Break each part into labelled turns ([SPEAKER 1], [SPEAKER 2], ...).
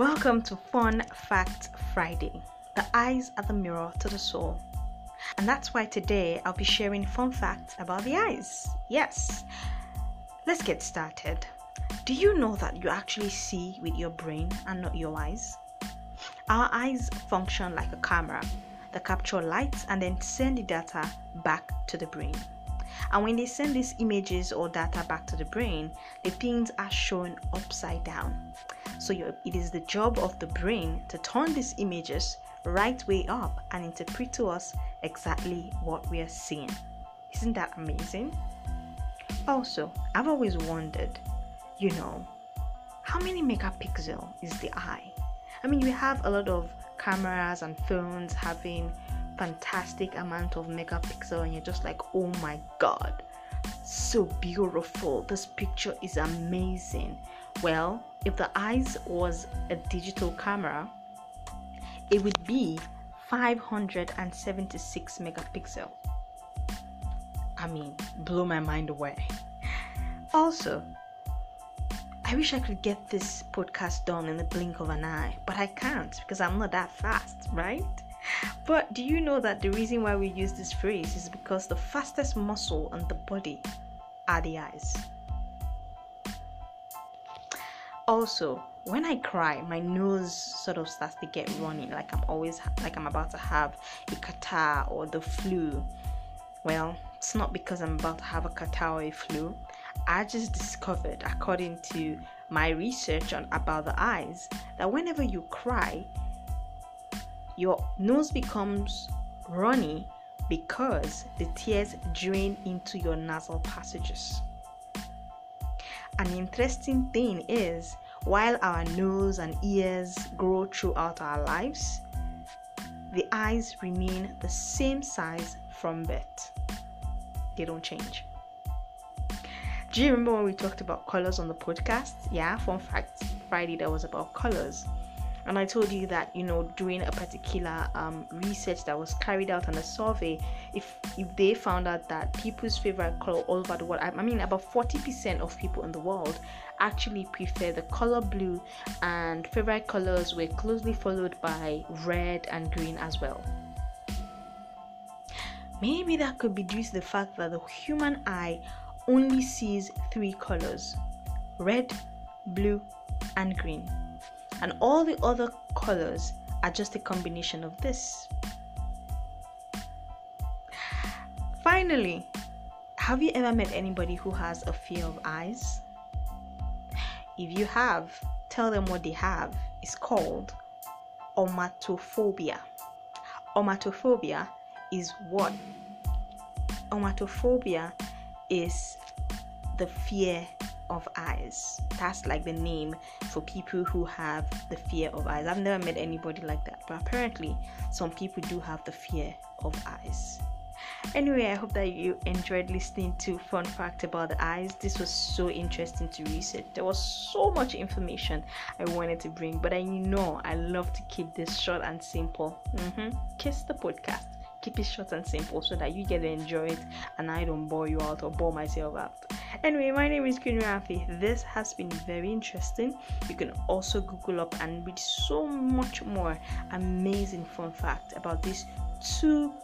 [SPEAKER 1] Welcome to Fun Fact Friday. The eyes are the mirror to the soul. And that's why today I'll be sharing fun facts about the eyes. Yes. Let's get started. Do you know that you actually see with your brain and not your eyes? Our eyes function like a camera that capture light and then send the data back to the brain. And when they send these images or data back to the brain, the things are shown upside down. So it is the job of the brain to turn these images right way up and interpret to us exactly what we are seeing. Isn't that amazing? Also, I've always wondered, you know, how many megapixel is the eye? I mean, we have a lot of cameras and phones having fantastic amount of megapixel and you're just like, "Oh my god. So beautiful. This picture is amazing." Well, if the eyes was a digital camera, it would be 576 megapixel. I mean, blew my mind away. Also, I wish I could get this podcast done in the blink of an eye, but I can't because I'm not that fast, right? But do you know that the reason why we use this phrase is because the fastest muscle in the body are the eyes? Also, when I cry, my nose sort of starts to get running, like I'm always like I'm about to have a catarrh or the flu. Well, it's not because I'm about to have a catarrh or a flu. I just discovered, according to my research on about the eyes, that whenever you cry, your nose becomes runny because the tears drain into your nasal passages. An interesting thing is, while our nose and ears grow throughout our lives, the eyes remain the same size from birth. They don't change. Do you remember when we talked about colors on the podcast? Yeah, fun fact Friday that was about colors and I told you that you know doing a particular um, research that was carried out on a survey, if if they found out that people's favorite color all over the world, I, I mean about 40% of people in the world actually prefer the color blue, and favorite colors were closely followed by red and green as well. Maybe that could be due to the fact that the human eye only sees three colors red, blue, and green and all the other colors are just a combination of this. Finally, have you ever met anybody who has a fear of eyes? If you have, tell them what they have. It's called ommatophobia. Ommatophobia is what? Ommatophobia is the fear of eyes. That's like the name for people who have the fear of eyes. I've never met anybody like that, but apparently, some people do have the fear of eyes. Anyway, I hope that you enjoyed listening to Fun Fact about the eyes. This was so interesting to research. There was so much information I wanted to bring, but I know I love to keep this short and simple. Mm-hmm. Kiss the podcast keep it short and simple so that you get to enjoy it and I don't bore you out or bore myself out. Anyway, my name is Queen Rafi. This has been very interesting. You can also Google up and read so much more amazing fun fact about these two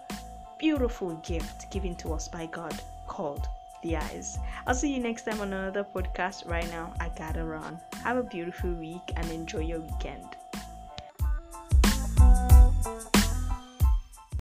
[SPEAKER 1] beautiful gifts given to us by God called the eyes. I'll see you next time on another podcast. Right now, I gotta run. Have a beautiful week and enjoy your weekend.